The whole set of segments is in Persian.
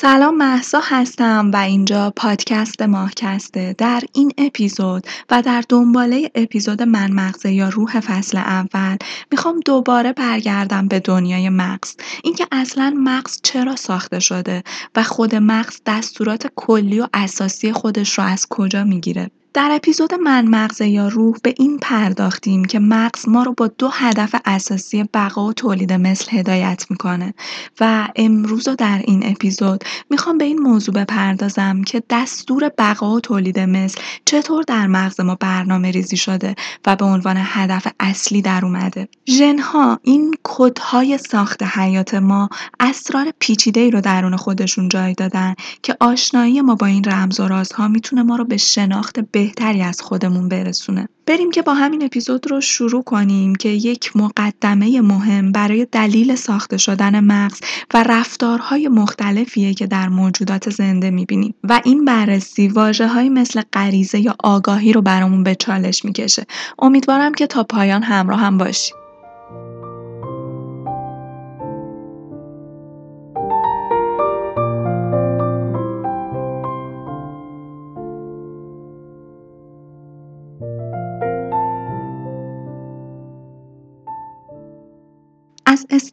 سلام محسا هستم و اینجا پادکست ماهکسته در این اپیزود و در دنباله اپیزود من مغزه یا روح فصل اول می‌خوام دوباره برگردم به دنیای مغز. اینکه اصلا مغز چرا ساخته شده و خود مغز دستورات کلی و اساسی خودش رو از کجا می‌گیره. در اپیزود من مغز یا روح به این پرداختیم که مغز ما رو با دو هدف اساسی بقا و تولید مثل هدایت می‌کنه. و امروز و در این اپیزود می‌خوام به این موضوع بپردازم که دستور بقا و تولید مثل چطور در مغز ما برنامه ریزی شده و به عنوان هدف اصلی در اومده. ژنها این کدهای ساخت حیات ما اسرار پیچیده ای رو درون خودشون جای دادن که آشنایی ما با این رمز و رازها می‌تونه ما رو به شناخت بهتری از خودمون برسونه. بریم که با همین اپیزود رو شروع کنیم که یک مقدمه مهم برای دلیل ساخته شدن مغز و رفتارهای مختلفیه که در موجودات زنده می‌بینیم. و این بررسی واجه های مثل غریزه یا آگاهی رو برامون به چالش می‌کشه. امیدوارم که تا پایان همراه هم باشیم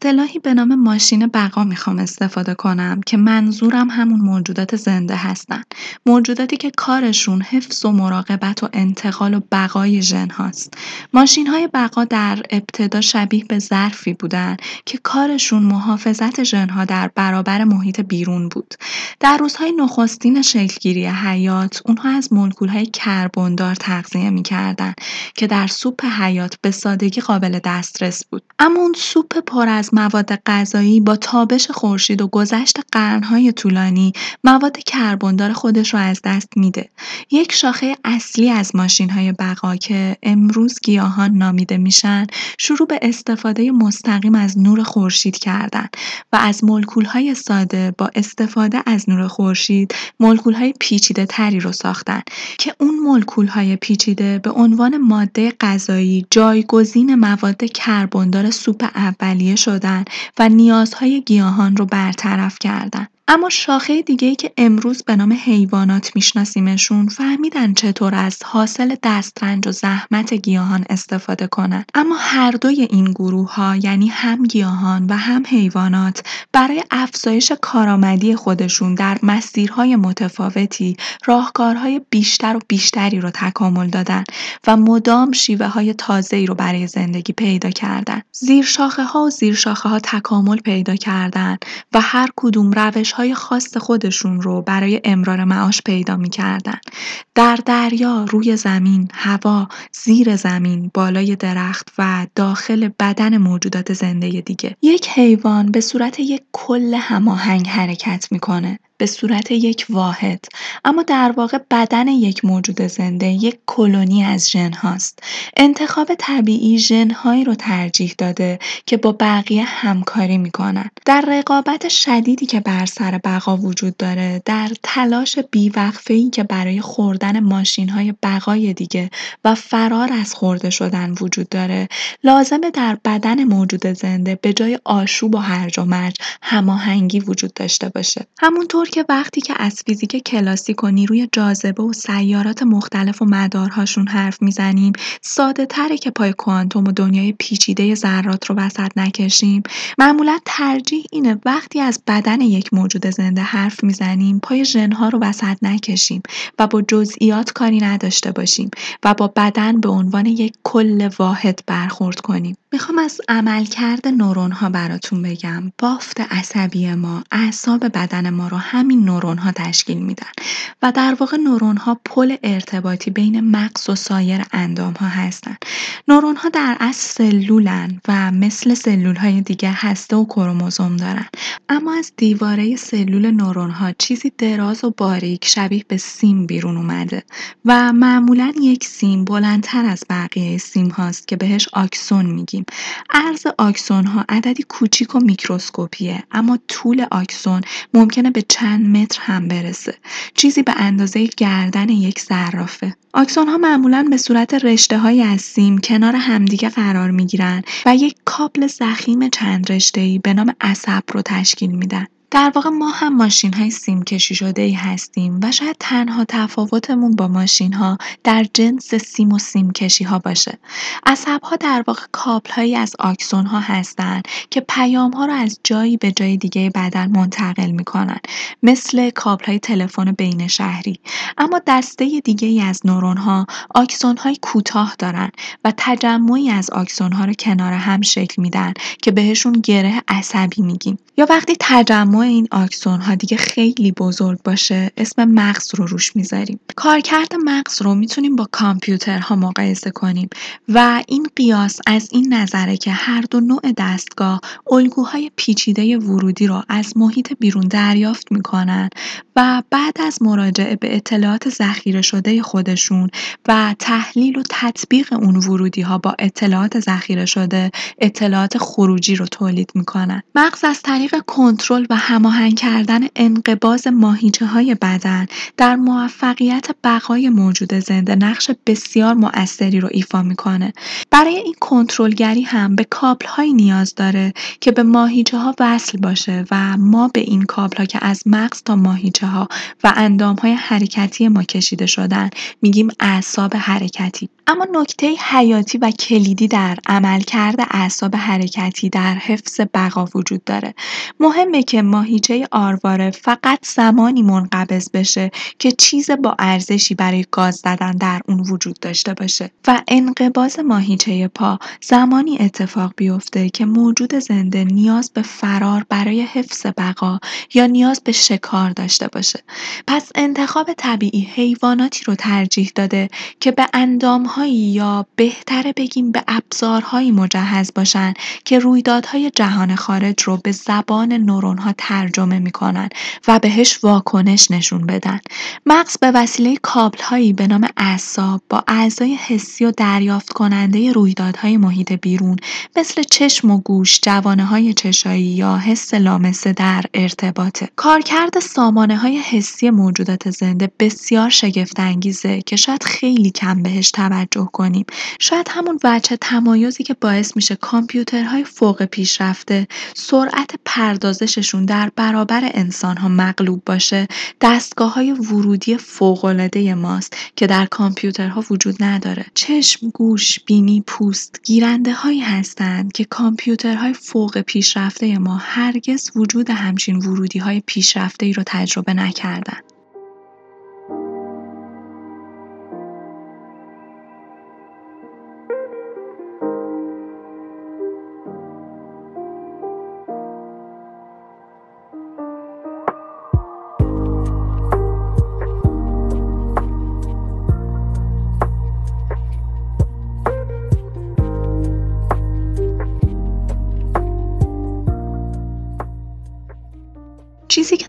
اصطلاحی به نام ماشین بقا می‌خوام استفاده کنم که منظورم همون موجودات زنده هستن. موجوداتی که کارشون حفظ و مراقبت و انتقال و بقای ژن هاست. ماشین های بقا در ابتدا شبیه به ظرفی بودن که کارشون محافظت ژن ها در برابر محیط بیرون بود. در روزهای نخستین شکلگیری حیات اونها از مولکول های کربندار تغذیه می‌کردن که در سوپ حیات به سادگی قابل دسترس بود. اما اون سوپ پر از مواد غذایی با تابش خورشید و گذشت قرنهای طولانی مواد کربندار خودش رو از دست میده. یک شاخه اصلی از ماشین های بقا که امروز گیاهان نامیده میشن شروع به استفاده مستقیم از نور خورشید کردن و از مولکول های ساده با استفاده از نور خورشید مولکول های پیچیده تری رو ساختن که اون مولکول های پیچیده به عنوان ماده غذایی جایگزین مواد کربندار سوپ اولیه شدن و نیازهای گیاهان رو برطرف کردن. اما شاخه دیگه‌ای که امروز به نام حیوانات میشناسیمشون فهمیدن چطور از حاصل دسترنج و زحمت گیاهان استفاده کنند. اما هر دوی این گروه ها یعنی هم گیاهان و هم حیوانات برای افزایش کارآمدی خودشون در مسیرهای متفاوتی راهکارهای بیشتر و بیشتری رو تکامل دادن و مدام شیوه های تازه‌ای رو برای زندگی پیدا کردن. زیر شاخه ها و زیر شاخه ها تکامل پیدا کردن و هر کدوم روش های خاص خودشون رو برای امرار معاش پیدا می‌کردن. در دریا، روی زمین، هوا، زیر زمین، بالای درخت و داخل بدن موجودات زنده دیگه. یک حیوان به صورت یک کل هماهنگ حرکت می‌کنه. به صورت یک واحد. اما در واقع بدن یک موجود زنده یک کلونی از ژن هاست انتخاب طبیعی ژن هایی رو ترجیح داده که با بقیه همکاری می‌کنن. در رقابت شدیدی که بر سر بقا وجود داره در تلاش بیوقفه ای که برای خوردن ماشین های بقای دیگه و فرار از خورده شدن وجود داره لازمه در بدن موجود زنده به جای آشوب و هرج و مرج هماهنگی وجود داشته باشه. همونطور که وقتی که از فیزیک کلاسیک و نیروی جاذبه و سیارات مختلف و مدارهاشون حرف می‌زنیم ساده تره که پای کوانتوم و دنیای پیچیده ذرات رو وسط نکشیم. معمولا ترجیح اینه وقتی از بدن یک موجود زنده حرف می‌زنیم پای ژنها رو وسط نکشیم و با جزئیات کاری نداشته باشیم و با بدن به عنوان یک کل واحد برخورد کنیم. می‌خوام از عملکرد نورون ها براتون بگم. بافت عصبی ما اعصاب بدن ما رو همین نورون ها تشکیل میدن. و در واقع نورون ها پل ارتباطی بین مغز و سایر اندام ها هستن. نورون ها در اصل سلولن و مثل سلول های دیگه هسته و کروموزوم دارن. اما از دیواره سلول نورون ها چیزی دراز و باریک شبیه به سیم بیرون اومده و معمولا یک سیم بلندتر از بقیه سیم هاست که بهش آکسون میگیم. عرض آکسون ها عددی کوچیک و میکروسکوپیه اما طول آکسون ممکنه به متر هم برسه. چیزی به اندازه گردن یک صرافه آکسون ها معمولا به صورت رشته های از سیم کنار همدیگه قرار می گیرن و یک کابل زخیم چند رشته ای به نام عصب رو تشکیل میدن. در واقع ما هم ماشین های سیم کشی شده ای هستیم و شاید تنها تفاوتمون با ماشین ها در جنس سیم و سیم کشی ها باشه. عصب ها در واقع کابل هایی از آکسون ها هستند که پیام ها رو از جایی به جای دیگه بدن منتقل می‌کنن مثل کابل های تلفن بین شهری اما دسته دیگه ای از نورون ها آکسون های کوتاه دارن و تجمعی از آکسون ها رو کنار هم شکل میدن که بهشون گره عصبی میگیم یا وقتی تجمع این آکسون ها دیگه خیلی بزرگ باشه اسم مغز رو روش می‌ذاریم. کارکرد مغز رو می‌تونیم با کامپیوترها مقایسه کنیم و این قیاس از این نظره که هر دو نوع دستگاه الگوهای پیچیده ورودی رو از محیط بیرون دریافت می‌کنن و بعد از مراجعه به اطلاعات ذخیره شده خودشون و تحلیل و تطبیق اون ورودی ها با اطلاعات ذخیره شده اطلاعات خروجی رو تولید می‌کنن. مغز از طریق کنترل و هماهنگ کردن انقباض های بدن در موفقیت بقای موجود زنده نقش بسیار مؤثری رو ایفا می‌کنه. برای این کنترلگری هم به هایی نیاز داره که به ها وصل باشه و ما به این ها که از مغز تا ها و های حرکتی ما کشیده شدن میگیم اعصاب حرکتی. اما نکته حیاتی و کلیدی در عملکرد اعصاب حرکتی در حفظ بقا وجود داره. مهمه که ماهیچه آرواره فقط زمانی منقبض بشه که چیز با ارزشی برای گاز زدن در اون وجود داشته باشه و انقباض ماهیچه پا زمانی اتفاق بیفته که موجود زنده نیاز به فرار برای حفظ بقا یا نیاز به شکار داشته باشه. پس انتخاب طبیعی حیواناتی رو ترجیح داده که به اندامهایی یا بهتره بگیم به ابزارهایی مجهز باشن که رویدادهای جهان خارج رو به زبان ها ترجمه می‌کنن و بهش واکنش نشون بدن. مغز به وسیله هایی به نام اعصاب با اعضای حسی و دریافت کننده رویدادهای محیط بیرون مثل چشم و گوش، های چشایی یا حس لامسه در ارتباطه. کارکرد های حسی موجودات زنده بسیار شگفت انگیزه که شاید خیلی کم بهش توجه کنیم. شاید همون وجه تمایزی که باعث میشه کامپیوترهای فوق پیشرفته سرعت پردازششون در برابر ها مغلوب باشه. دستگاه های ورودی فوقالعاده ماست که در کامپیوترها وجود نداره. چشم گوش بینی پوست گیرنده هایی هستند که کامپیوترهای فوق پیشرفته ما هرگز وجود همچین ورودی های پیشرفته ای رو تجربه نکردن.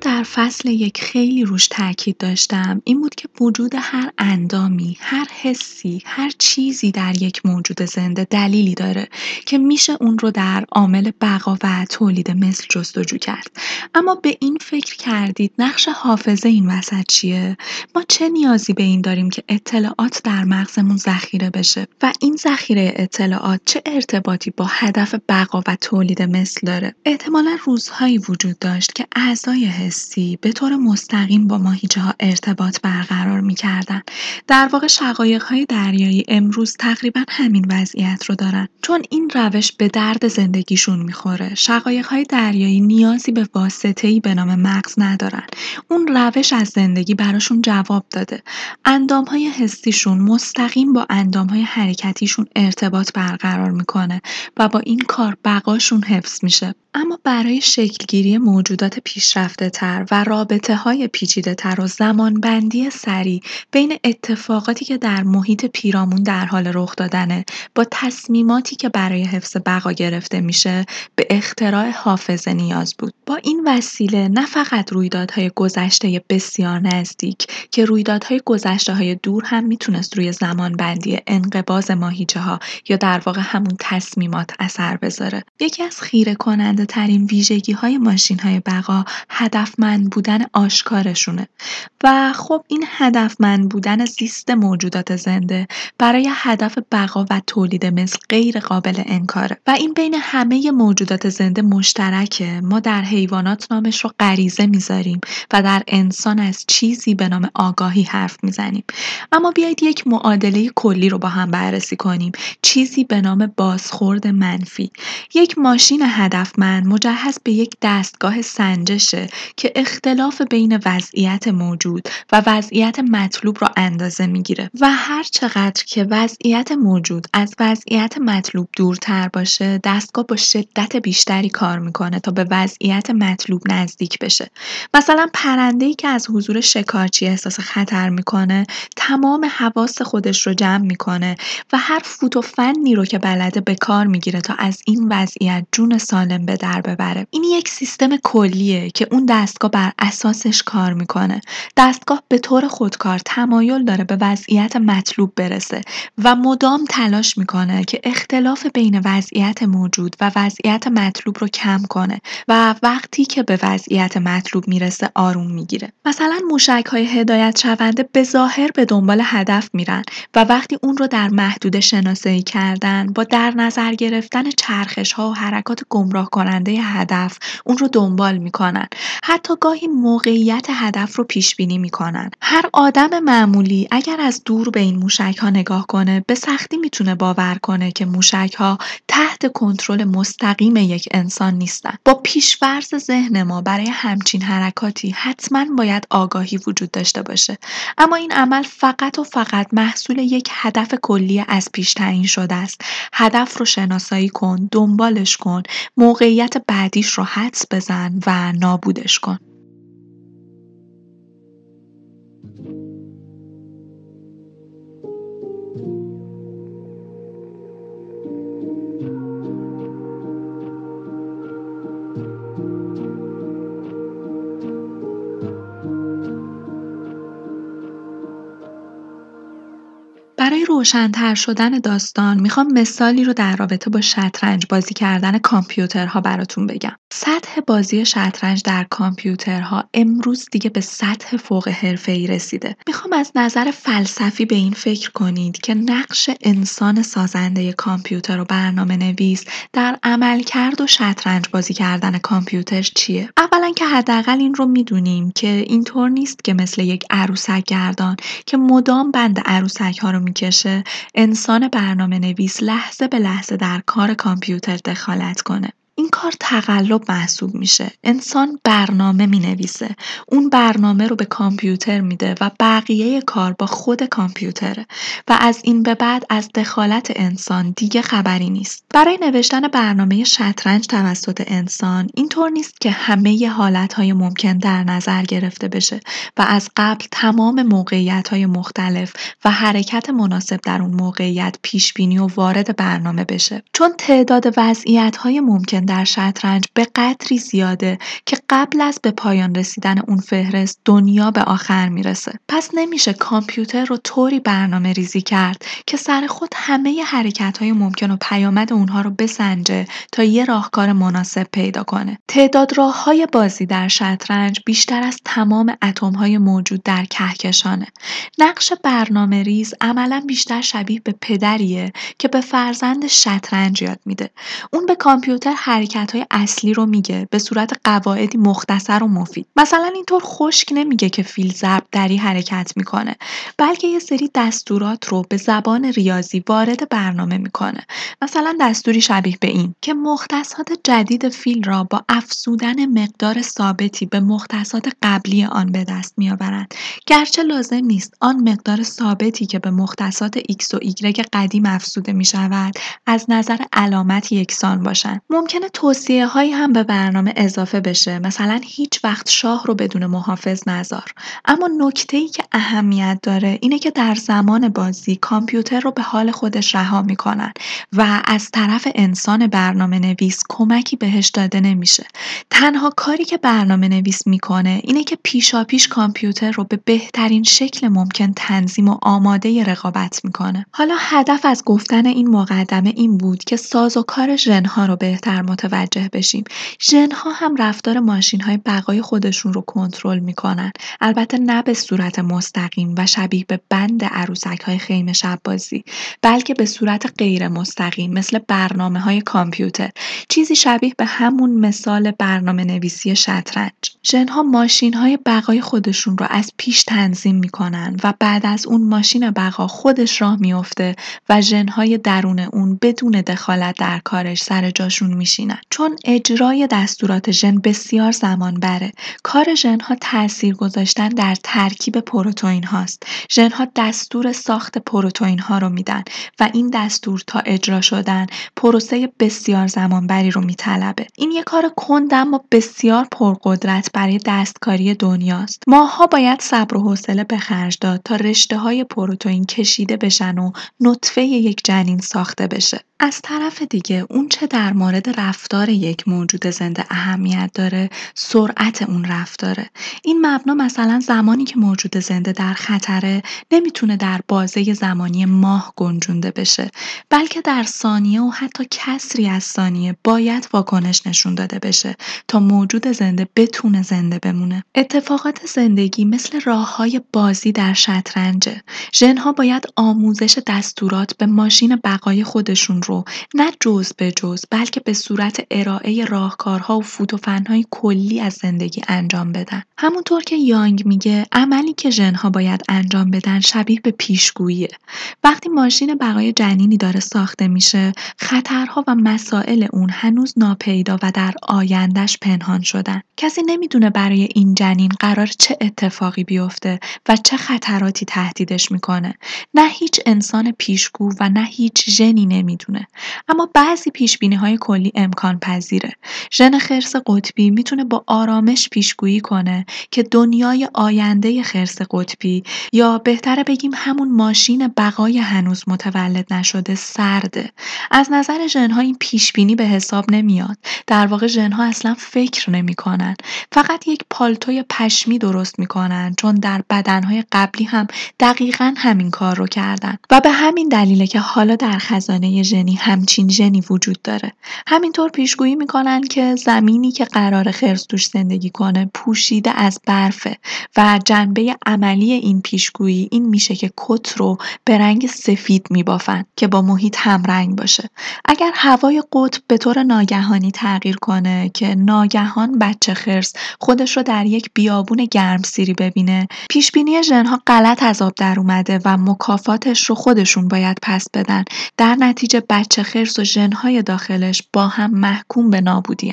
در فصل یک خیلی روش تاکید داشتم این بود که وجود هر اندامی، هر حسی، هر چیزی در یک موجود زنده دلیلی داره که میشه اون رو در عامل بقا و تولید مثل جستجو کرد. اما به این فکر کردید نقش حافظه این وسط چیه؟ ما چه نیازی به این داریم که اطلاعات در مغزمون ذخیره بشه و این ذخیره اطلاعات چه ارتباطی با هدف بقا و تولید مثل داره؟ احتمالا روزهایی وجود داشت که اعضای حسی به طور مستقیم با ها ارتباط برقرار می‌کردن. در واقع های دریایی امروز تقریبا همین وضعیت رو دارن چون این روش به درد زندگیشون می‌خوره. های دریایی نیازی به ای به نام مغز ندارن. اون روش از زندگی براشون جواب داده. های حسیشون مستقیم با های حرکتیشون ارتباط برقرار می‌کنه و با این کار بقاشون حفظ میشه. اما برای شکلگیری موجودات پیشرفته و رابطه های پیچیده تر و زمانبندی سریع بین اتفاقاتی که در محیط پیرامون در حال رخ دادنه با تصمیماتی که برای حفظ بقا گرفته میشه به اختراع حافظه نیاز بود. با این وسیله نه فقط رویدادهای گذشته بسیار نزدیک که رویدادهای گذشته های دور هم می‌تونست روی زمانبندی انقباز ماهیچه ها یا در واقع همون تصمیمات اثر بذاره. یکی از خیره کننده ترین ویژگی های ماشین های بقا هدفمند بودن آشکارشونه. و خب این هدفمند بودن زیست موجودات زنده برای هدف بقا و تولید مثل غیر قابل انکاره. و این بین همه موجودات زنده مشترکه. ما در حیوانات نامش رو غریزه می‌ذاریم و در انسان از چیزی به نام آگاهی حرف می‌زنیم. اما بیایید یک معادله کلی رو با هم بررسی کنیم. چیزی به نام بازخورد منفی. یک ماشین هدفمند مجهز به یک دستگاه سنجشه که اختلاف بین وضعیت موجود و وضعیت مطلوب را اندازه می‌گیره و هر چقدر که وضعیت موجود از وضعیت مطلوب دورتر باشه دستگاه با شدت بیشتری کار می‌کنه تا به وضعیت مطلوب نزدیک بشه. مثلا پرنده ای که از حضور شکارچی احساس خطر می‌کنه تمام حواس خودش رو جمع می‌کنه و هر فوت و فنی رو که بلده به کار می‌گیره تا از این وضعیت جون سالم به در ببره. این یک سیستم کلیه که اون دستگاه بر اساسش کار می‌کنه. دستگاه به طور خودکار تمایل داره به وضعیت مطلوب برسه و مدام تلاش می‌کنه که اختلاف بین وضعیت موجود و وضعیت مطلوب رو کم کنه و وقتی که به وضعیت مطلوب می‌رسه آروم می‌گیره. مثلا موشک های هدایت شونده به ظاهر به دنبال هدف میرن و وقتی اون رو در محدوده شناسایی کردن با در نظر گرفتن چرخش ها و حرکات گمراه کننده هدف اون رو دنبال می‌کنن. حتی گاهی موقعیت هدف رو پیش بینی می‌کنن. هر آدم معمولی اگر از دور به این موشک ها نگاه کنه به سختی می‌تونه باور کنه که موشک ها تحت کنترل مستقیم یک انسان نیستن. با پیشورز ذهن ما برای همچین حرکاتی حتما باید آگاهی وجود داشته باشه. اما این عمل فقط و فقط محصول یک هدف کلی از پیش تعیین شده است. هدف رو شناسایی کن دنبالش کن موقعیت بعدیش رو حدس بزن و نابودش کن. روشن‌تر شدن داستان می‌خوام مثالی رو در رابطه با شطرنج بازی کردن کامپیوترها براتون بگم. سطح بازی شطرنج در کامپیوترها امروز دیگه به سطح فوق حرفه‌ای رسیده. می‌خوام از نظر فلسفی به این فکر کنید که نقش انسان سازنده کامپیوتر و برنامه نویس در عملکرد و شطرنج بازی کردن کامپیوتر چیه؟ اولا که حداقل این رو می‌دونیم که اینطور نیست که مثل یک عروسک گردان که مدام بند عروسک ها رو می‌کشه انسان برنامه نویس لحظه به لحظه در کار کامپیوتر دخالت کنه. این کار تقلب محسوب میشه. انسان برنامه می‌نویسه. اون برنامه رو به کامپیوتر میده و بقیه کار با خود کامپیوتره. و از این به بعد از دخالت انسان دیگه خبری نیست. برای نوشتن برنامه شطرنج توسط انسان اینطور نیست که همه حالتهای ممکن در نظر گرفته بشه و از قبل تمام موقعیت های مختلف و حرکت مناسب در اون موقعیت پیش بینی و وارد برنامه بشه. چون تعداد وضعیت های ممکن در شطرنج به قدری زیاده که قبل از به پایان رسیدن اون فهرست دنیا به آخر می‌رسه. پس نمیشه کامپیوتر رو طوری برنامه ریزی کرد که سر خود همه حرکت های ممکن و پیامد اونها رو بسنجه تا یه راهکار مناسب پیدا کنه. تعداد راه های بازی در شطرنج بیشتر از تمام اتم های موجود در کهکشانه. نقش برنامه ریز عملا بیشتر شبیه به پدریه که به فرزند شطرنج یاد میده. اون به کامپیوتر های اصلی رو میگه به صورت قواعدی مختصر و مفید. مثلا اینطور خشک نمیگه که فیل دری حرکت می‌کنه بلکه یه سری دستورات رو به زبان ریاضی وارد برنامه می‌کنه. مثلا دستوری شبیه به این که مختصات جدید فیل را با افزودن مقدار ثابتی به مختصات قبلی آن به دست میآورند. گرچه لازم نیست آن مقدار ثابتی که به مختصات x و y قدیم افزوده می شود از نظر علامت یکسان باشند. ممکنه توصیه هایی هم به برنامه اضافه بشه مثلا هیچ وقت شاه رو بدون محافظ نذار. اما نکته ای که اهمیت داره اینه که در زمان بازی کامپیوتر رو به حال خودش رها می‌کنن و از طرف انسان برنامه نویس کمکی بهش داده نمیشه. تنها کاری که برنامه نویس می‌کنه اینه که پیشا پیش کامپیوتر رو به بهترین شکل ممکن تنظیم و آماده رقابت می‌کنه. حالا هدف از گفتن این مقدمه این بود که ساز و کار ژنها رو بهتر متوجه بشیم. ژنها هم رفتار ماشین های بقای خودشون رو کنترل می‌کنن. البته نه به صورت مستقیم و شبیه به بند عروسک های خیمه شب بازی بلکه به صورت غیر مستقیم مثل برنامه های کامپیوتر. چیزی شبیه به همون مثال برنامه نویسی شطرنج. ژنها ماشین های بقای خودشون رو از پیش تنظیم می‌کنن و بعد از اون ماشین بقا خودش راه میفته و ژنهای درون اون بدون دخالت در کارش سر جاشون میشینن. چون اجرای دستورات ژن بسیار زمان بره. کار ژنها تاثیر گذاشتن در ترکیب پروتئین هاست. ژنها دستور ساخت پروتئین ها رو میدن و این دستور تا اجرا شدن پروسه بسیار زمانبری رو میطلبه. این یه کار کند اما بسیار پرقدرت برای دستکاری دنیاست. ماها باید صبر و حوصله به خرج داد تا رشته های پروتئین کشیده بشن و نطفه یک جنین ساخته بشه. از طرف دیگه اون چه در مورد رفتار یک موجود زنده اهمیت داره سرعت اون رفتاره. این مبنا مثلا زمانی که موجود زنده در خطره نمی‌تونه در بازه زمانی ماه گنجونده بشه بلکه در ثانیه و حتی کسری از ثانیه باید واکنش نشون داده بشه تا موجود زنده بتونه زنده بمونه. اتفاقات زندگی مثل راه های بازی در شطرنجه. ژنها باید آموزش دستورات به ماشین بقای خودشون رو نه جز به جز بلکه به صورت ارائه راهکارها و فوتوفنهای کلی از زندگی انجام بدن. همونطور که یانگ میگه عملی که ژنها باید انجام بدن شبیه به پیشگوییه. وقتی ماشین بقای جنینی داره ساخته میشه خطرها و مسائل اون هنوز ناپیدا و در آیندهش پنهان شدن. کسی نمی‌دونه برای این جنین قرار چه اتفاقی بیفته و چه خطراتی تهدیدش می‌کنه. نه هیچ انسان پیشگو و نه هیچ ژنی نمی‌دونه. اما بعضی پیش های کلی امکان پذیره. ژن خرس قطبی می‌تونه با آرامش پیشگویی کنه که دنیای آینده خرس قطبی یا بهتره بگیم همون ماشین بقای هنوز متولد نشده سرده. از نظر ژنها این پیش بینی به حساب نمیاد. در واقع ژنها اصلا فکر نمی‌کنن. فقط یک پالتوی پشمی درست می‌کنن چون در بدنهای قبلی هم دقیقا همین کار رو کردن و به همین دلیله که حالا در خزانه ژنی همچین ژنی وجود داره. همینطور پیشگویی می‌کنن که زمینی که قرار خرس توش زندگی کنه پوشیده از برفه. و جنبه عملی این پیشگویی این میشه که کت رو به رنگ سفید میبافن که با محیط همرنگ باشه. اگر هوای قطب به طور ناگهانی تغییر کنه که ناگهان بچه خرس خودش رو در یک بیابون گرمسیری ببینه. پیشبینی ژنها غلط از آب در اومده و مکافاتش رو خودشون باید پس بدن. در نتیجه بچه خرس و ژنهای داخلش با هم محکوم به نابودی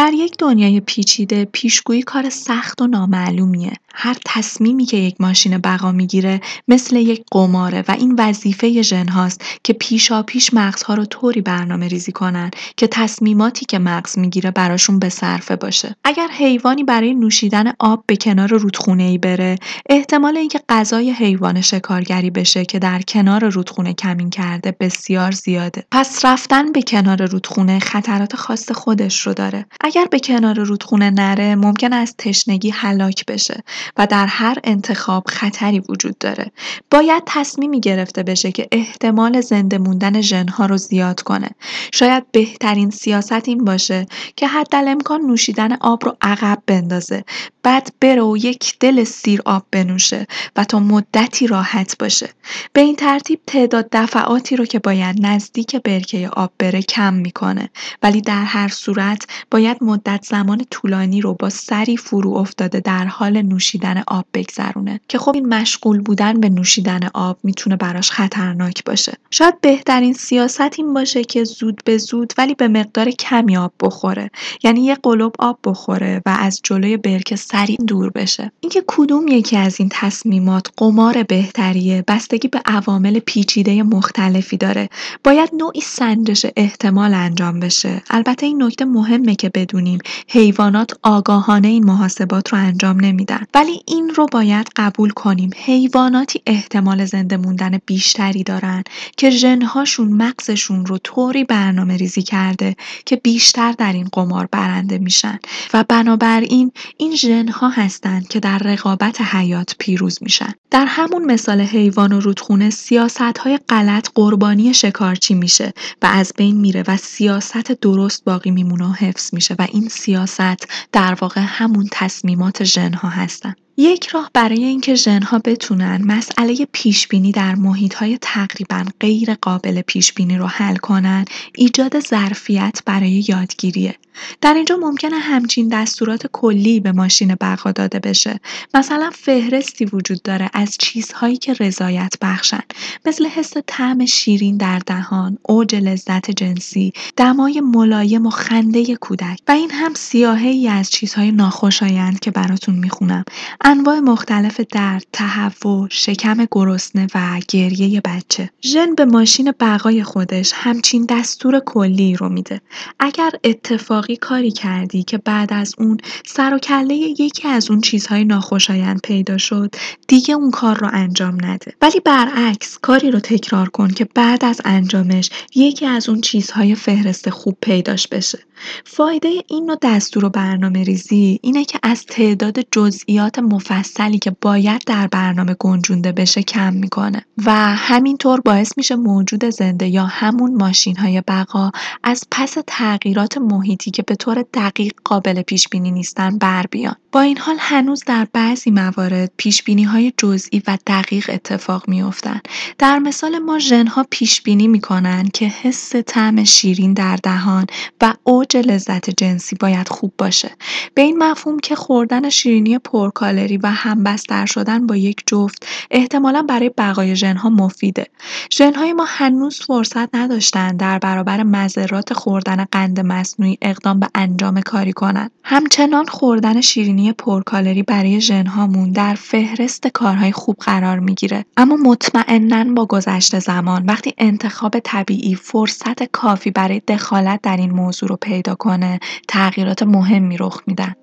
در یک دنیای پیچیده پیشگویی کار سخت و نامعلومیه. هر تصمیمی که یک ماشین بقا می‌گیره مثل یک قماره و این وظیفه ژن هاست که پیشا پیش مغزها رو طوری برنامه ریزی کنن که تصمیماتی که مغز می‌گیره براشون به صرفه باشه. اگر حیوانی برای نوشیدن آب به کنار رودخونه ای بره احتمال اینکه غذای حیوان شکارگری بشه که در کنار رودخونه کمین کرده بسیار زیاده. پس رفتن به کنار رودخونه خطرات خاص خودش رو داره. اگر به کنار رودخونه نره ممکن است تشنگی هلاک بشه و در هر انتخاب خطری وجود داره. باید تصمیمی گرفته بشه که احتمال زنده موندن ژنها رو زیاد کنه. شاید بهترین سیاست این باشه که حدالامکان نوشیدن آب رو عقب بندازه. بعد بره و یک دل سیر آب بنوشه و تا مدتی راحت باشه. به این ترتیب تعداد دفعاتی رو که باید نزدیک برکه آب بره کم می‌کنه. ولی در هر صورت باید مدت زمان طولانی رو با سری فرو افتاده در حال نوشیدن آب بگذرونه که خب این مشغول بودن به نوشیدن آب می‌تونه براش خطرناک باشه. شاید بهترین سیاست این باشه که زود به زود ولی به مقدار کمی آب بخوره. یعنی یه قلوب آب بخوره و از جلوی برکه سریع دور بشه. اینکه کدوم یکی از این تصمیمات قمار بهتریه بستگی به عوامل پیچیده مختلفی داره. باید نوعی سنجش احتمال انجام بشه. البته این نکته مهمه که بدونیم. حیوانات آگاهانه این محاسبات رو انجام نمیدن. ولی این رو باید قبول کنیم. حیواناتی احتمال زنده موندن بیشتری دارن که ژنهاشون مغزشون رو طوری برنامه ریزی کرده که بیشتر در این قمار برنده میشن. و بنابراین این ژنها هستند که در رقابت حیات پیروز میشن. در همون مثال حیوان و رودخونه سیاست های غلط قربانی شکارچی میشه و از بین میره و سیاست درست باقی میمونه و حفظ میشه. و این سیاست در واقع همون تصمیمات ژنها هستن. یک راه برای اینکه ژنها بتونن مسئله پیشبینی در های تقریبا غیر قابل پیشبینی رو حل کنن ایجاد ظرفیت برای یادگیریه. در اینجا ممکنه همچین دستورات کلی به ماشین بقا داده بشه. مثلا فهرستی وجود داره از چیزهایی که رضایت بخشن. مثل حس طعم شیرین در دهان اوج لذت جنسی دمای ملایم و خنده کودک. و این هم سیاهه ای از چیزهای ناخوشایند که براتون می‌خونم. انواع مختلف درد تهوع شکم گرسنه و گریه بچه. ژن به ماشین بقای خودش همچین دستور کلی رو میده. اگر اتفاقی کاری کردی که بعد از اون سر و کله یکی از اون چیزهای ناخوشایند پیدا شد دیگه اون کار رو انجام نده. ولی برعکس کاری رو تکرار کن که بعد از انجامش یکی از اون چیزهای فهرست خوب پیداش بشه. فایده این نوع دستور و برنامه ریزی اینه که از تعداد جزئیات مفصلی که باید در برنامه گنجونده بشه کم می‌کنه و همینطور باعث میشه موجود زنده یا همون ماشین های بقا از پس تغییرات محیطی که به طور دقیق قابل پیش بینی نیستن بر بیان. با این حال هنوز در بعضی موارد پیش بینی های جزئی و دقیق اتفاق میافتند در مثال ما ژنها پیش بینی می‌کنن که حس طعم شیرین در دهان و اوج لذت جنسی باید خوب باشه. به این مفهوم که خوردن شیرینی پرکالری و همبستر شدن با یک جفت احتمالا برای بقای ژنها مفیده. ژنهای ما هنوز فرصت نداشتن در برابر مذرات خوردن قند مصنوعی اقدام به انجام کاری کنند. همچنان خوردن شیرینی پرکالری برای ژنهامون در فهرست کارهای خوب قرار می‌گیره. اما مطمئنا با گذشت زمان وقتی انتخاب طبیعی فرصت کافی برای دخالت در این موضوع رو پیدا کنه تغییرات مهمی رخ میدن.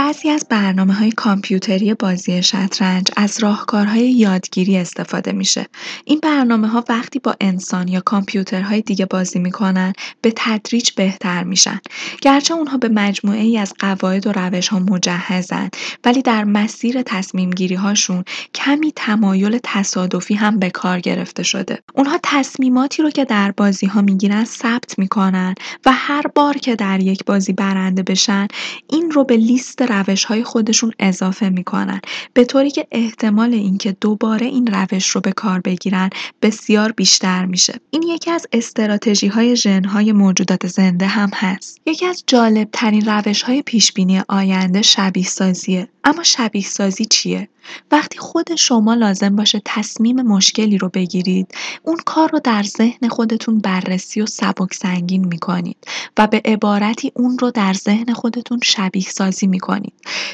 بعضی از های کامپیوتری بازی شطرنج از راهکارهای یادگیری استفاده میشه. این ها وقتی با انسان یا کامپیوترهای دیگه بازی می‌کنن به تدریج بهتر میشن. گرچه اونها به مجموعه ای از قواعد و روش‌ها مجهزن ولی در مسیر تصمیم گیری هاشون کمی تمایل تصادفی هم به کار گرفته شده. اونها تصمیماتی رو که در بازی ها می‌گیرن ثبت می‌کنن و هر بار که در یک بازی برنده بشن این رو به لیست های خودشون اضافه می‌کنن. به طوری که احتمال اینکه دوباره این روش رو به کار بگیرن بسیار بیشتر میشه. این یکی از استراتژی های ژن های موجودات زنده هم هست. یکی از جالب ترین روش های پیش بینی آینده شبیه سازیه اما شبیه سازی چیه؟ وقتی خود شما لازم باشه تصمیم مشکلی رو بگیرید اون کار رو در ذهن خودتون بررسی و سبک سنگین می‌کنید و به عبارتی اون رو در ذهن خودتون شبیه سازی می‌کنید.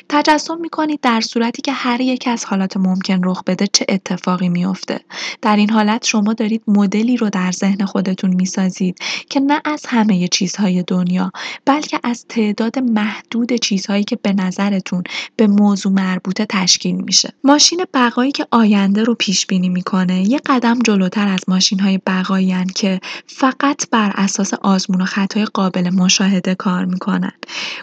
تجسم می‌کنید در صورتی که هر یک از حالات ممکن رخ بده چه اتفاقی میافته. در این حالت شما دارید مدلی رو در ذهن خودتون می‌سازید که نه از همه چیزهای دنیا بلکه از تعداد محدود چیزهایی که به نظرتون به موضوع مربوطه تشکیل میشه. ماشین بقایی که آینده رو پیش بینی می‌کنه یه قدم جلوتر از ماشین های بقایی که فقط بر اساس آزمون و خطای قابل مشاهده کار می‌کنن.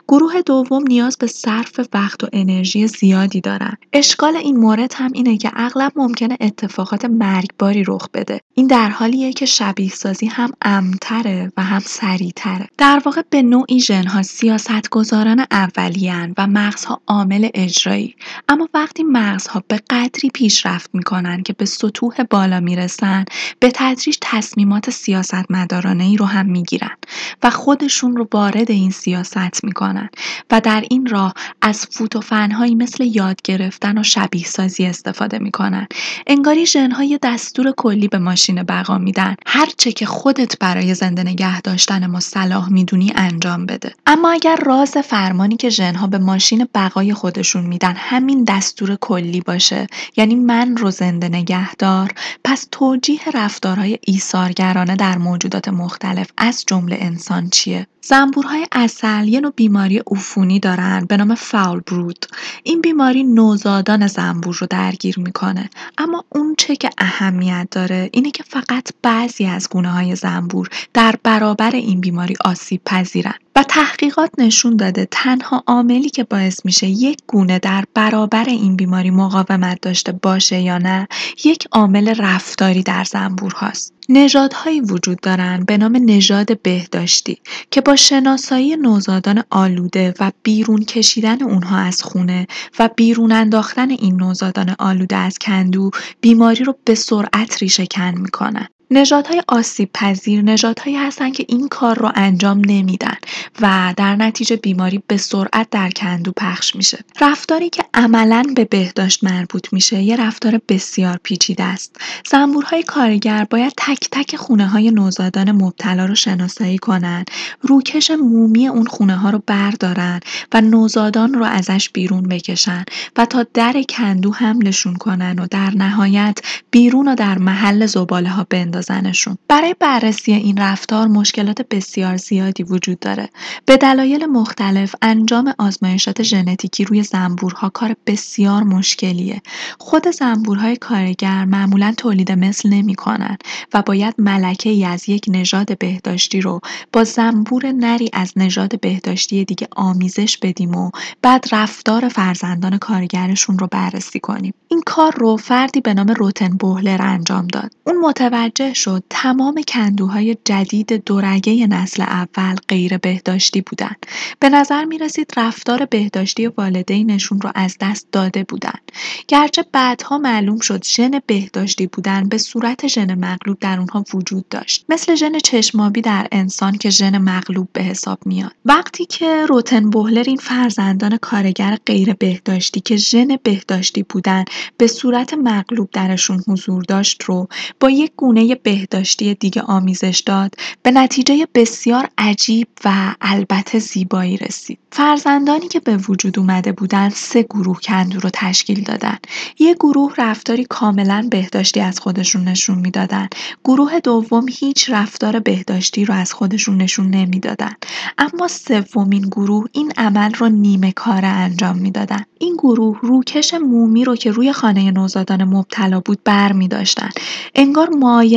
گروه دوم نیاز به صرف وقت و انرژی زیادی دارن. اشکال این مورد هم اینه که اغلب ممکنه اتفاقات مرگباری رخ بده. این در حالیه که شبیه سازی هم امتره و هم سریعتره. در واقع به نوعی ژنها سیاستگزاران اولیان و مغزها عامل اجرایی. اما وقتی مغزها به قدری پیشرفت می‌کنن که به سطوح بالا می‌رسن به تدریج تصمیمات سیاستمدارانه ای رو هم می‌گیرن و خودشون رو وارد این سیاست می‌کنن و در این راه از فوت و فنهایی مثل یاد گرفتن و شبیه سازی استفاده می‌کنن. انگاری ژنها دستور کلی به ماشین بقا میدن. هر چه که خودت برای زنده نگه داشتن ما صلاح می‌دونی انجام بده. اما اگر راز فرمانی که ژنها به ماشین بقای خودشون میدن همین دستور کلی باشه. یعنی من رو زنده نگهدار. پس توجیه رفتارهای ایثارگرانه در موجودات مختلف از جمله انسان چیه؟ زنبورهای اصل یه نوع بیماری عفونی دارن به نام فاول برود این بیماری نوزادان زنبور رو درگیر می‌کنه اما اون چه که اهمیت داره اینه که فقط بعضی از گونه های زنبور در برابر این بیماری آسیب پذیرن و تحقیقات نشون داده تنها عاملی که باعث میشه یک گونه در برابر این بیماری مقاومت داشته باشه یا نه یک عامل رفتاری در زنبور هاست. نژادهایی وجود دارند به نام نژاد بهداشتی که با شناسایی نوزادان آلوده و بیرون کشیدن اونها از خونه و بیرون انداختن این نوزادان آلوده از کندو بیماری رو به سرعت ریشه کن می‌کنن. نژادهای آسیب‌پذیر نژادهایی هستند که این کار رو انجام نمیدن و در نتیجه بیماری به سرعت در کندو پخش میشه. رفتاری که عملا به بهداشت مربوط میشه یه رفتار بسیار پیچیده است. زنبورهای کارگر باید تک تک خونه های نوزادان مبتلا رو شناسایی کنن، روکش مومی اون خونه ها رو بردارن و نوزادان رو ازش بیرون بکشن و تا در کندو حملشون کنن و در نهایت بیرون و در محل زباله ها بندازن زنشون برای بررسی این رفتار مشکلات بسیار زیادی وجود داره. به دلایل مختلف انجام آزمایشات ژنتیکی روی زنبورها کار بسیار مشکلیه. خود زنبورهای کارگر معمولا تولید مثل نمی‌کنن و باید ملکه ای از یک نژاد بهداشتی رو با زنبور نری از نژاد بهداشتی دیگه آمیزش بدیم و بعد رفتار فرزندان کارگرشون رو بررسی کنیم. این کار رو فردی به نام روتن بوهلر انجام داد. اون متوجه شد تمام کندوهای جدید دورگه نسل اول غیر بهداشتی بودند. به نظر می رسید رفتار بهداشتی والدینشون رو از دست داده بودند. گرچه بعدها معلوم شد ژن بهداشتی بودن به صورت ژن مغلوب در اونها وجود داشت. مثل ژن چشمابی در انسان که ژن مغلوب به حساب میاد. وقتی که روتن بوهلر این فرزندان کارگر غیر بهداشتی که ژن بهداشتی بودن به صورت مغلوب درشون حضور داشت رو با یک گونه بهداشتی دیگه آمیزش داد به نتیجه بسیار عجیب و البته زیبایی رسید. فرزندانی که به وجود اومده بودند سه گروه کندو رو تشکیل دادن. یه گروه رفتاری کاملا بهداشتی از خودشون نشون می‌دادن. گروه دوم هیچ رفتار بهداشتی رو از خودشون نشون نمی‌دادن. اما سومین گروه این عمل رو نیمه کاره انجام می‌دادن. این گروه روکش مومی رو که روی خانه نوزادان مبتلا بود بر می داشتن. انگار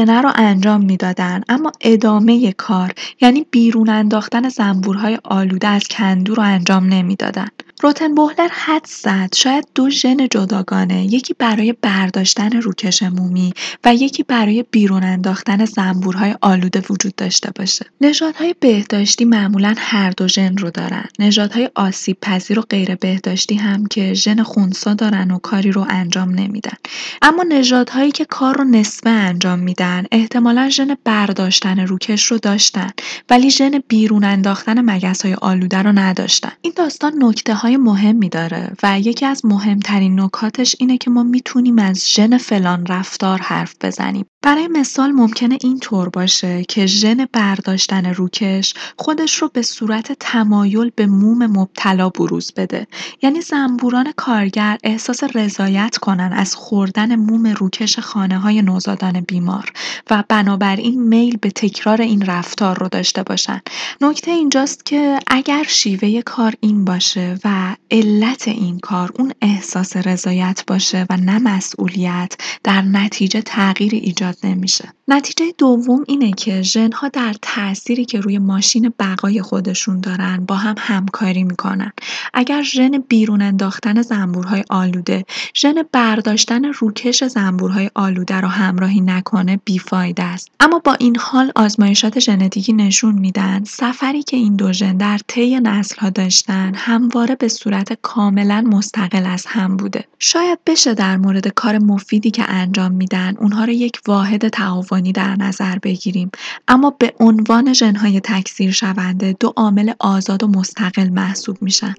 معاینه رو انجام می‌دادن اما ادامه کار یعنی بیرون انداختن زنبورهای آلوده از کندو رو انجام نمی‌دادن. روتن بوهلر حد زد. شاید دو ژن جداگانه یکی برای برداشتن روکش مومی و یکی برای بیرون انداختن زنبورهای آلوده وجود داشته باشه. نژادهای بهداشتی معمولا هر دو ژن رو دارن. نژادهای آسیب پذیر و غیر بهداشتی هم که ژن خونسا دارن و کاری رو انجام نمیدن. اما نژادهایی که کار رو نصفه انجام میدن احتمالا ژن برداشتن روکش رو داشتن ولی ژن بیرون انداختن مگس های آلوده رو نداشتن. این داستان نکته های مهمی داره و یکی از مهمترین نکاتش اینه که ما می‌تونیم از ژن فلان رفتار حرف بزنیم. برای مثال ممکنه اینطور باشه که ژن برداشتن روکش خودش رو به صورت تمایل به موم مبتلا بروز بده. یعنی زنبوران کارگر احساس رضایت کنن از خوردن موم روکش خانه های نوزادان بیمار و بنابراین میل به تکرار این رفتار رو داشته باشن. نکته اینجاست که اگر شیوه کار این باشه و علت این کار اون احساس رضایت باشه و نه مسئولیت در نتیجه تغییر ایجاد نمیشه. نتیجه دوم اینه که ژنها در تأثیری که روی ماشین بقای خودشون دارن با هم همکاری می‌کنن. اگر ژن بیرون انداختن زنبورهای آلوده ژن برداشتن روکش زنبورهای آلوده رو همراهی نکنه بیفایده است. اما با این حال آزمایشات ژنتیکی نشون میدن سفری که این دو ژن در طی نسلها داشتن همواره به صورت کاملا مستقل از هم بوده. شاید بشه در مورد کار مفیدی که انجام میدن اونها رو یک واحد تعاونی در نظر بگیریم. اما به عنوان ژنهای تکثیر شونده دو عامل آزاد و مستقل محسوب میشن.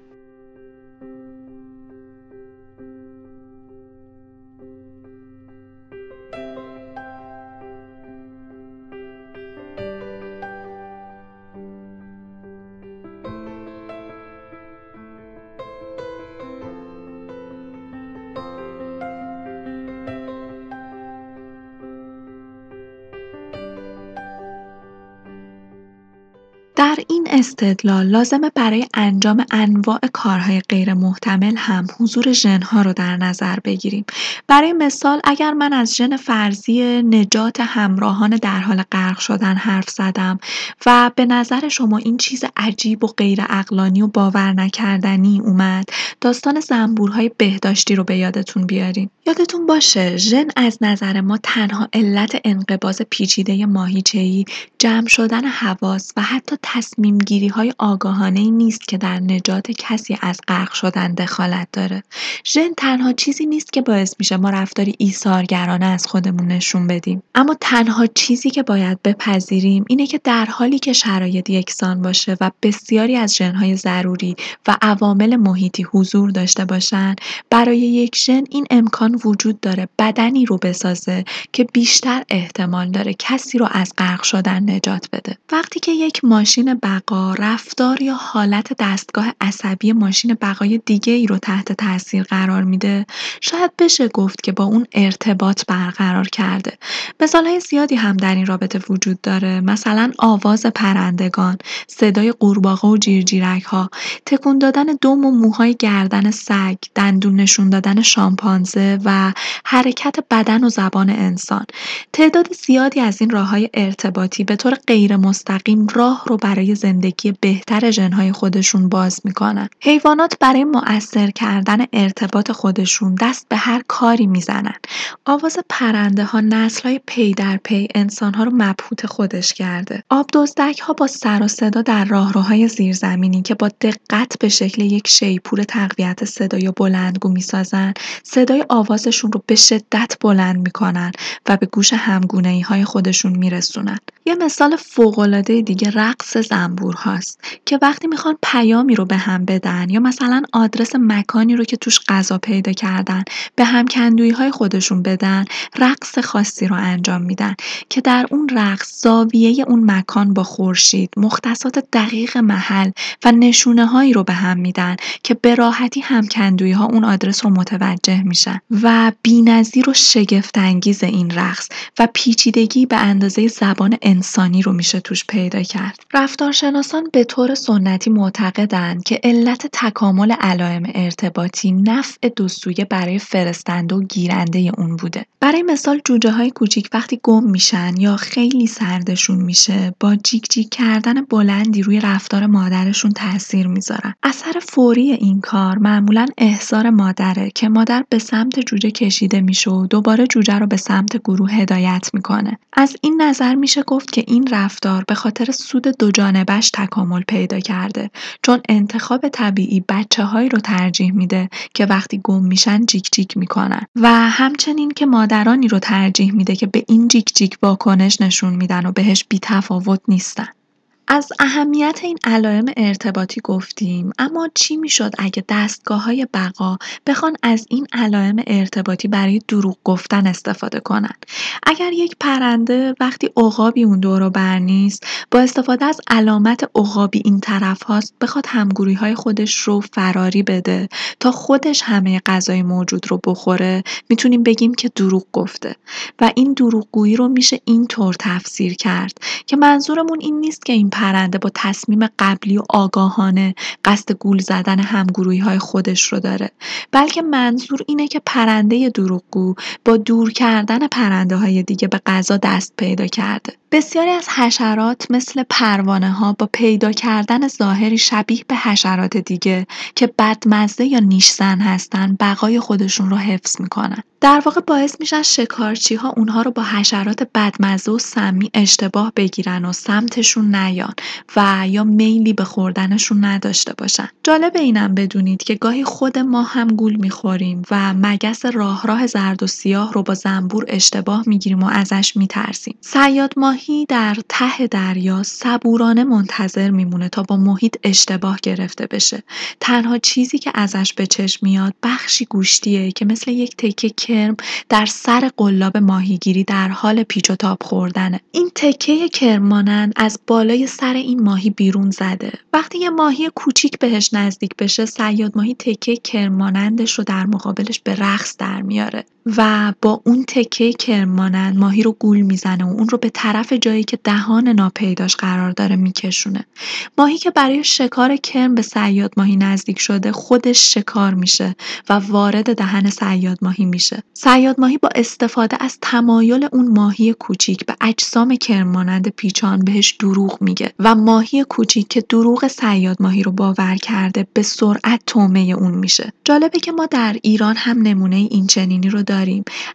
استدلال لازمه برای انجام انواع کارهای غیر محتمل هم حضور ژنها رو در نظر بگیریم. برای مثال اگر من از ژن فرضی نجات همراهان در حال غرق شدن حرف زدم و به نظر شما این چیز عجیب و غیر اقلانی و باور نکردنی اومد داستان زنبورهای بهداشتی رو به یادتون بیاریم. یادتون باشه ژن از نظر ما تنها علت انقباض پیچیده ماهیچه‌ای جمع شدن حواس و حتی تصمیم گیری های آگاهانه ای نیست که در نجات کسی از غرق شدن دخالت داره. ژن تنها چیزی نیست که باعث میشه ما رفتاری ایثارگرانه از خودمون نشون بدیم. اما تنها چیزی که باید بپذیریم اینه که در حالی که شرایط یکسان باشه و بسیاری از ژنهای ضروری و عوامل محیطی حضور داشته باشن برای یک ژن این امکان وجود داره بدنی رو بسازه که بیشتر احتمال داره کسی رو از غرق شدن نجات بده. وقتی که یک ماشین بقا رفتار یا حالت دستگاه عصبی ماشین بقای دیگه ای رو تحت تاثیر قرار میده شاید بشه گفت که با اون ارتباط برقرار کرده مثال های زیادی هم در این رابطه وجود داره مثلا آواز پرندگان صدای قورباغه و جیرجیرک ها تکون دادن دم و موهای گردن سگ دندون نشون دادن شامپانزه و حرکت بدن و زبان انسان. تعداد زیادی از این راه های ارتباطی به طور غیر مستقیم راه رو برای زندگی بهتر ژنهای خودشون باز می‌کنن. حیوانات برای مؤثر کردن ارتباط خودشون دست به هر کاری می‌زنن. آواز پرنده ها نسل های پی در پی انسان ها رو مبهوت خودش کرده. آب دزدک ها با سر و صدا در راهروهای زیرزمینی که با دقت به شکل یک شیپور تقویت صدای بلندگو می‌سازن صدای آوازشون رو به شدت بلند می‌کنن و به گوش همگونه های خودشون میرسونن. یه مثال فوقالعاده دیگه رقص زنبور هاست که وقتی می‌خوان پیامی رو به هم بدن یا مثلا آدرس مکانی رو که توش غذا پیدا کردن به هم کندوی های خودشون بدن رقص خاصی رو انجام میدن که در اون رقص زاویه اون مکان با خورشید مختصات دقیق محل و نشونه هایی رو به هم میدن که به راحتی هم کندوی ها اون آدرس رو متوجه میشن. و بینظیر و شگفت انگیز این رقص و پیچیدگی به اندازه زبان انسانی رو میشه توش پیدا کرد رفتارشناسان به طور سنتی معتقدند که علت تکامل علائم ارتباطی نفع دو سویه برای فرستنده و گیرنده اون بوده. برای مثال جوجه های کوچیک وقتی گم میشن یا خیلی سردشون میشه با جیک جیک کردن بلندی روی رفتار مادرشون تاثیر می‌ذارن. اثر فوری این کار معمولا احضار مادره که مادر به سمت جوجه کشیده میشه و دوباره جوجه رو به سمت گروه هدایت می‌کنه. از این نظر میشه گفت که این رفتار به خاطر سود دو جانبش تکامل پیدا کرده چون انتخاب طبیعی بچه هایی رو ترجیح میده که وقتی گم میشن جیک جیک می‌کنن و همچنین که مادرانی رو ترجیح میده که به این جیک جیک واکنش نشون میدن و بهش بی تفاوت نیستن از اهمیت این علائم ارتباطی گفتیم اما چی می‌شد اگه دستگاه های بقا بخوان از این علائم ارتباطی برای دروغ گفتن استفاده کنن اگر یک پرنده وقتی عقابی اون دورو بر نیست با استفاده از علامت عقابی این طرف هاست بخواد همگوری های خودش رو فراری بده تا خودش همه غذای موجود رو بخوره می‌تونیم بگیم که دروغ گفته. و این دروغگویی رو میشه اینطور تفسیر کرد که منظورمون این نیست که این پرنده با تصمیم قبلی و آگاهانه قصد گول زدن همگروهی های خودش رو داره. بلکه منظور اینه که پرنده دروغگو با دور کردن پرنده های دیگه به غذا دست پیدا کرده. بسیاری از حشرات مثل پروانه ها با پیدا کردن ظاهری شبیه به حشرات دیگه که بدمزه یا نیشزن هستن بقای خودشون رو حفظ می‌کنن. در واقع باعث میشن شکارچی ها اونها رو با حشرات بدمزه و سمی اشتباه بگیرن و سمتشون نیان و یا میلی به خوردنشون نداشته باشن. جالب اینم بدونید که گاهی خود ما هم گول می‌خوریم و مگس راه راه زرد و سیاه رو با زنبور اشتباه می‌گیریم و ازش میترسیم. سیاد ماهی در ته دریا صبورانه منتظر میمونه تا با محیط اشتباه گرفته بشه. تنها چیزی که ازش به چشم میاد بخشی گوشتیه که مثل یک تکه کرم در سر قلاب ماهیگیری در حال پیچ و تاب خوردنه. این تکه کرم مانند از بالای سر این ماهی بیرون زده. وقتی یه ماهی کوچیک بهش نزدیک بشه سیاد ماهی تکه کرم مانندش رو در مقابلش به رقص در میاره و با اون تکه کرم مانند ماهی رو گول می‌زنه و اون رو به طرف جایی که دهان ناپیداش قرار داره میکشونه. ماهی که برای شکار کرم به سیاد ماهی نزدیک شده خودش شکار میشه و وارد دهن سیاد ماهی میشه. سیاد ماهی با استفاده از تمایل اون ماهی کوچیک به اجسام کرم مانند پیچان بهش دروغ میگه و ماهی کوچیک که دروغ سیاد ماهی رو باور کرده به سرعت تومه اون میشه. جالبه که ما در ایران هم نمونه این چنینی رو داریم.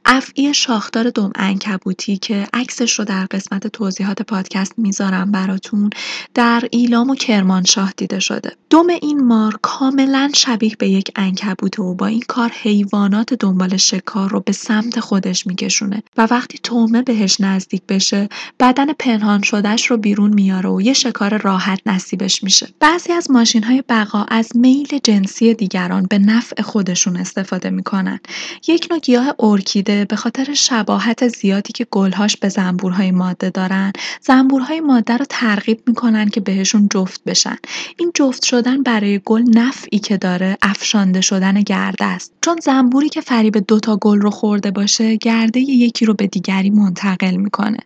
افعی شاخدار دم انکبوتی که عکسش رو در قسمت توضیحات پادکست می‌ذارم براتون در ایلام و کرمانشاه دیده شده. دم این مار کاملا شبیه به یک انکبوته و با این کار حیوانات دنبال شکار رو به سمت خودش میکشونه و وقتی تومه بهش نزدیک بشه بدن پنهان شدهش رو بیرون میاره و یه شکار راحت نصیبش میشه. بعضی از ماشین های بقا از میل جنسی دیگران به نفع خودشون استفاده می‌کنن. یک نوع گیاه ارکیده به خاطر شباهت زیادی که گلهاش به زنبورهای ماده دارن زنبورهای ماده رو ترغیب می‌کنن که بهشون جفت بشن. این جفت شدن برای گل نفعی که داره افشانده شدن گرده است. چون زنبوری که فریب دوتا گل رو خورده باشه گرده یکی رو به دیگری منتقل می‌کنه.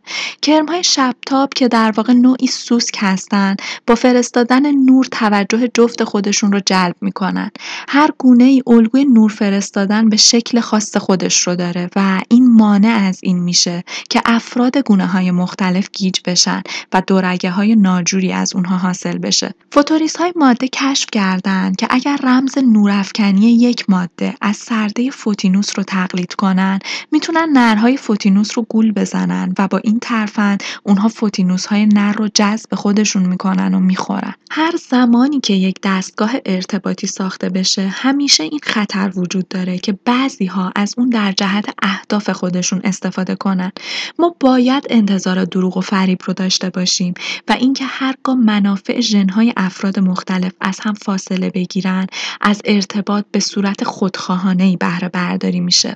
کرمهای شبتاب که در واقع نوعی سوسک هستن با فرستادن نور توجه جفت خودشون رو جلب می‌کنن. هر گونه ای الگوی نور فرستادن به شکل خاص خودش رو داره و این مانع از این میشه که افراد گونه های مختلف گیج بشن و دورگه های ناجوری از اونها حاصل بشه. فوتوریس های ماده کشف کردند که اگر رمز نورافکنی یک ماده از سرده فوتینوس رو تقلید کنن می‌تونن نرهای فوتینوس رو گول بزنن و با این ترفند اونها فوتینوس های نر رو جذب خودشون می‌کنن و می‌خورن. هر زمانی که یک دستگاه ارتباطی ساخته بشه همیشه این خطر وجود داره که بعضی ها از اون در جهت اهداف خودشون استفاده کنن. ما باید انتظار دروغ و فریب رو داشته باشیم و اینکه هرگاه منافع ژنهای افراد مختلف از هم فاصله بگیرن از ارتباط به صورت خودخواهانه بهره برداری میشه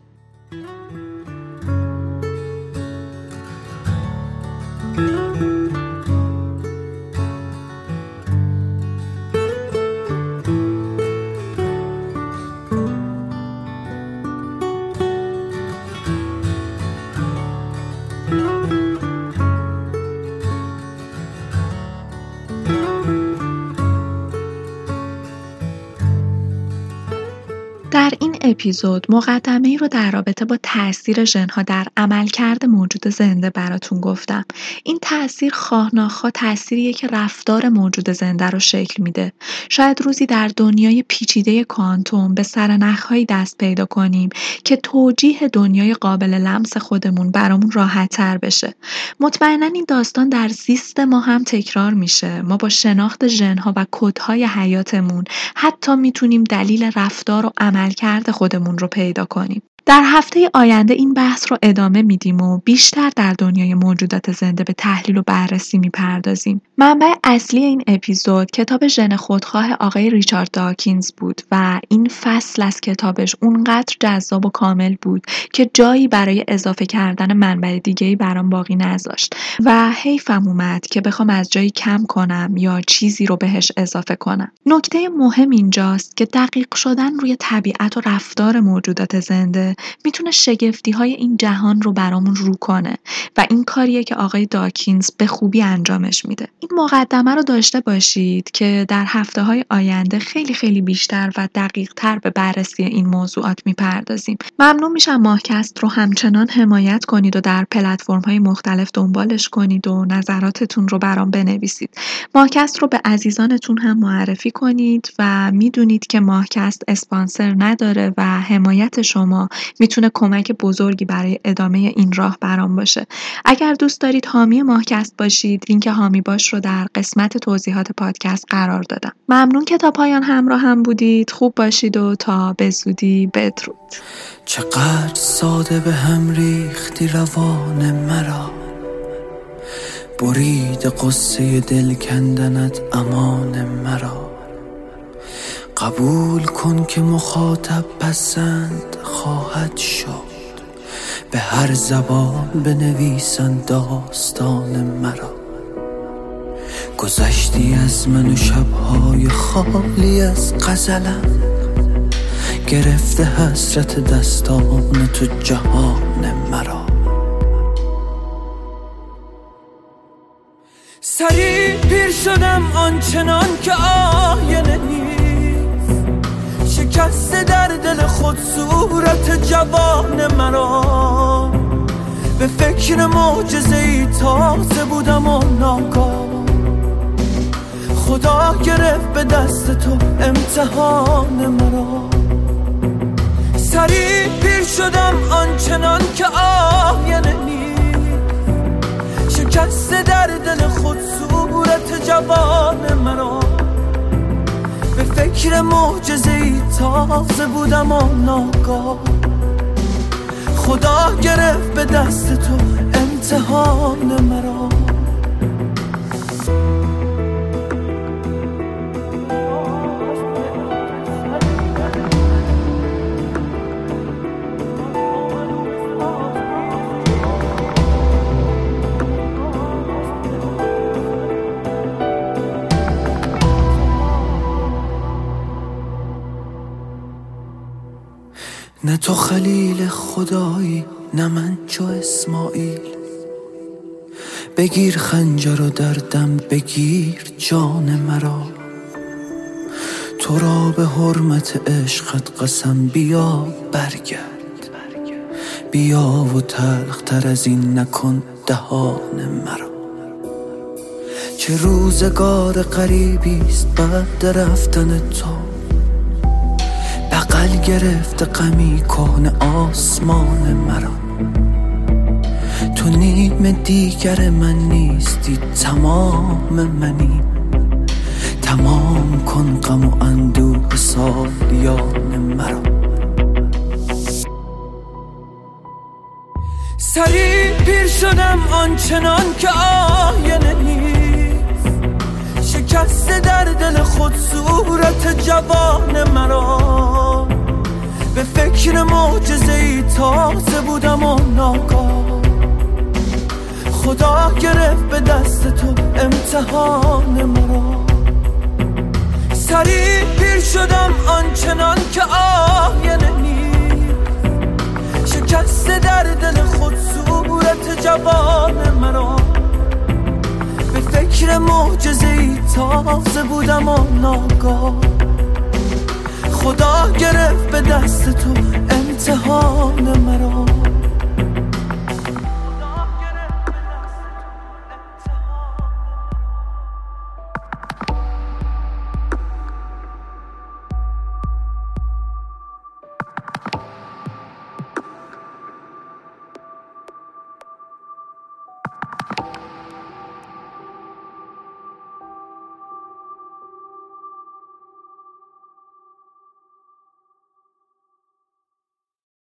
در این اپیزود ای رو در رابطه با تاثیر ژنها در عملکرد موجود زنده براتون گفتم. این تاثیر خواه تأثیریه که رفتار موجود زنده رو شکل میده. شاید روزی در دنیای پیچیده کوانتوم به سرنخهایی دست پیدا کنیم که توجیه دنیای قابل لمس خودمون برامون تر بشه. مطمئنا این داستان در زیست ما هم تکرار میشه. ما با شناخت ژنها و کدهای حیاتمون حتی می‌تونیم دلیل رفتار و عمل عملکرد خودمون رو پیدا کنیم. در هفته آینده این بحث رو ادامه میدیم و بیشتر در دنیای موجودات زنده به تحلیل و بررسی می‌پردازیم. منبع اصلی این اپیزود کتاب ژن خودخواه آقای ریچارد داکینز بود و این فصل از کتابش اونقدر جذاب و کامل بود که جایی برای اضافه کردن منبع دیگه برام باقی نذاشت و حیفم اومد که بخوام از جایی کم کنم یا چیزی رو بهش اضافه کنم. نکته مهم اینجاست که دقیق شدن روی طبیعت و رفتار موجودات زنده می‌تونه شگفتی های این جهان رو برامون رو کنه و این کاریه که آقای داکینز به خوبی انجامش میده. این مقدمه رو داشته باشید که در هفته های آینده خیلی خیلی بیشتر و دقیق تر به بررسی این موضوعات می‌پردازیم. ممنون میشم ماهکست رو همچنان حمایت کنید و در پلتفرم های مختلف دنبالش کنید و نظراتتون رو برام بنویسید. ماهکست رو به عزیزانتون هم معرفی کنید و می‌دونید که ماهکست اسپانسر نداره و حمایت شما می‌تونه کمک بزرگی برای ادامه این راه برام باشه. اگر دوست دارید حامی ماهکست باشید لینک حامی باش رو در قسمت توضیحات پادکست قرار دادم. ممنون که تا پایان همراه هم بودید. خوب باشید و تا به زودی. بدرود. چقدر ساده به هم ریختی روان مرا. برید قصه دل کندنت امان مرا. قبول کن که مخاطب پسند خواهد شد. به هر زبان بنویسند داستان مرا. گذشتی از من و شبهای خالی از غزلم. گرفته حسرت دستان تو جهان مرا. سریع پیر شدم آنچنان که آینه نیست. شکست در دل خود صورت جوان مرا. به فکر معجزه ای تازه بودم و ناگاه. خدا گرفت به دست تو امتحان مرا. سریع پیر شدم آنچنان که آینه معجزه ای تازه بودم و ناگاه. خدا گرفت به دست تو امتحان مرا. نه تو خلیل خدایی نه من چو اسماعیل. بگیر خنجر و دردم بگیر جان مرا. تو را به حرمت عشقت قسم بیا برگرد. بیا و تلختر از این نکن دهان مرا. چه روزگار قریبی است بعد رفتن تو. بغل گرفته غمی کهن آسمان مرا. تو نیم دیگر من نیستی تمام منی. تمام کن غم و اندوه سالیان مرا. سریع پیر شدم آنچنان که آینه نیست. شکست در دل خود صورت جوان مرا. به فکر معجزه ای تازه بودم و ناگاه. خدا گرفت به دست تو امتحان مرا. سریع پیر شدم آنچنان که آینه نیست. شکست در دل خود صورت جوان مرا. به فکر معجزه ای تازه بودم و ناگاه. خدا گرفت به دست تو امتحان مرا.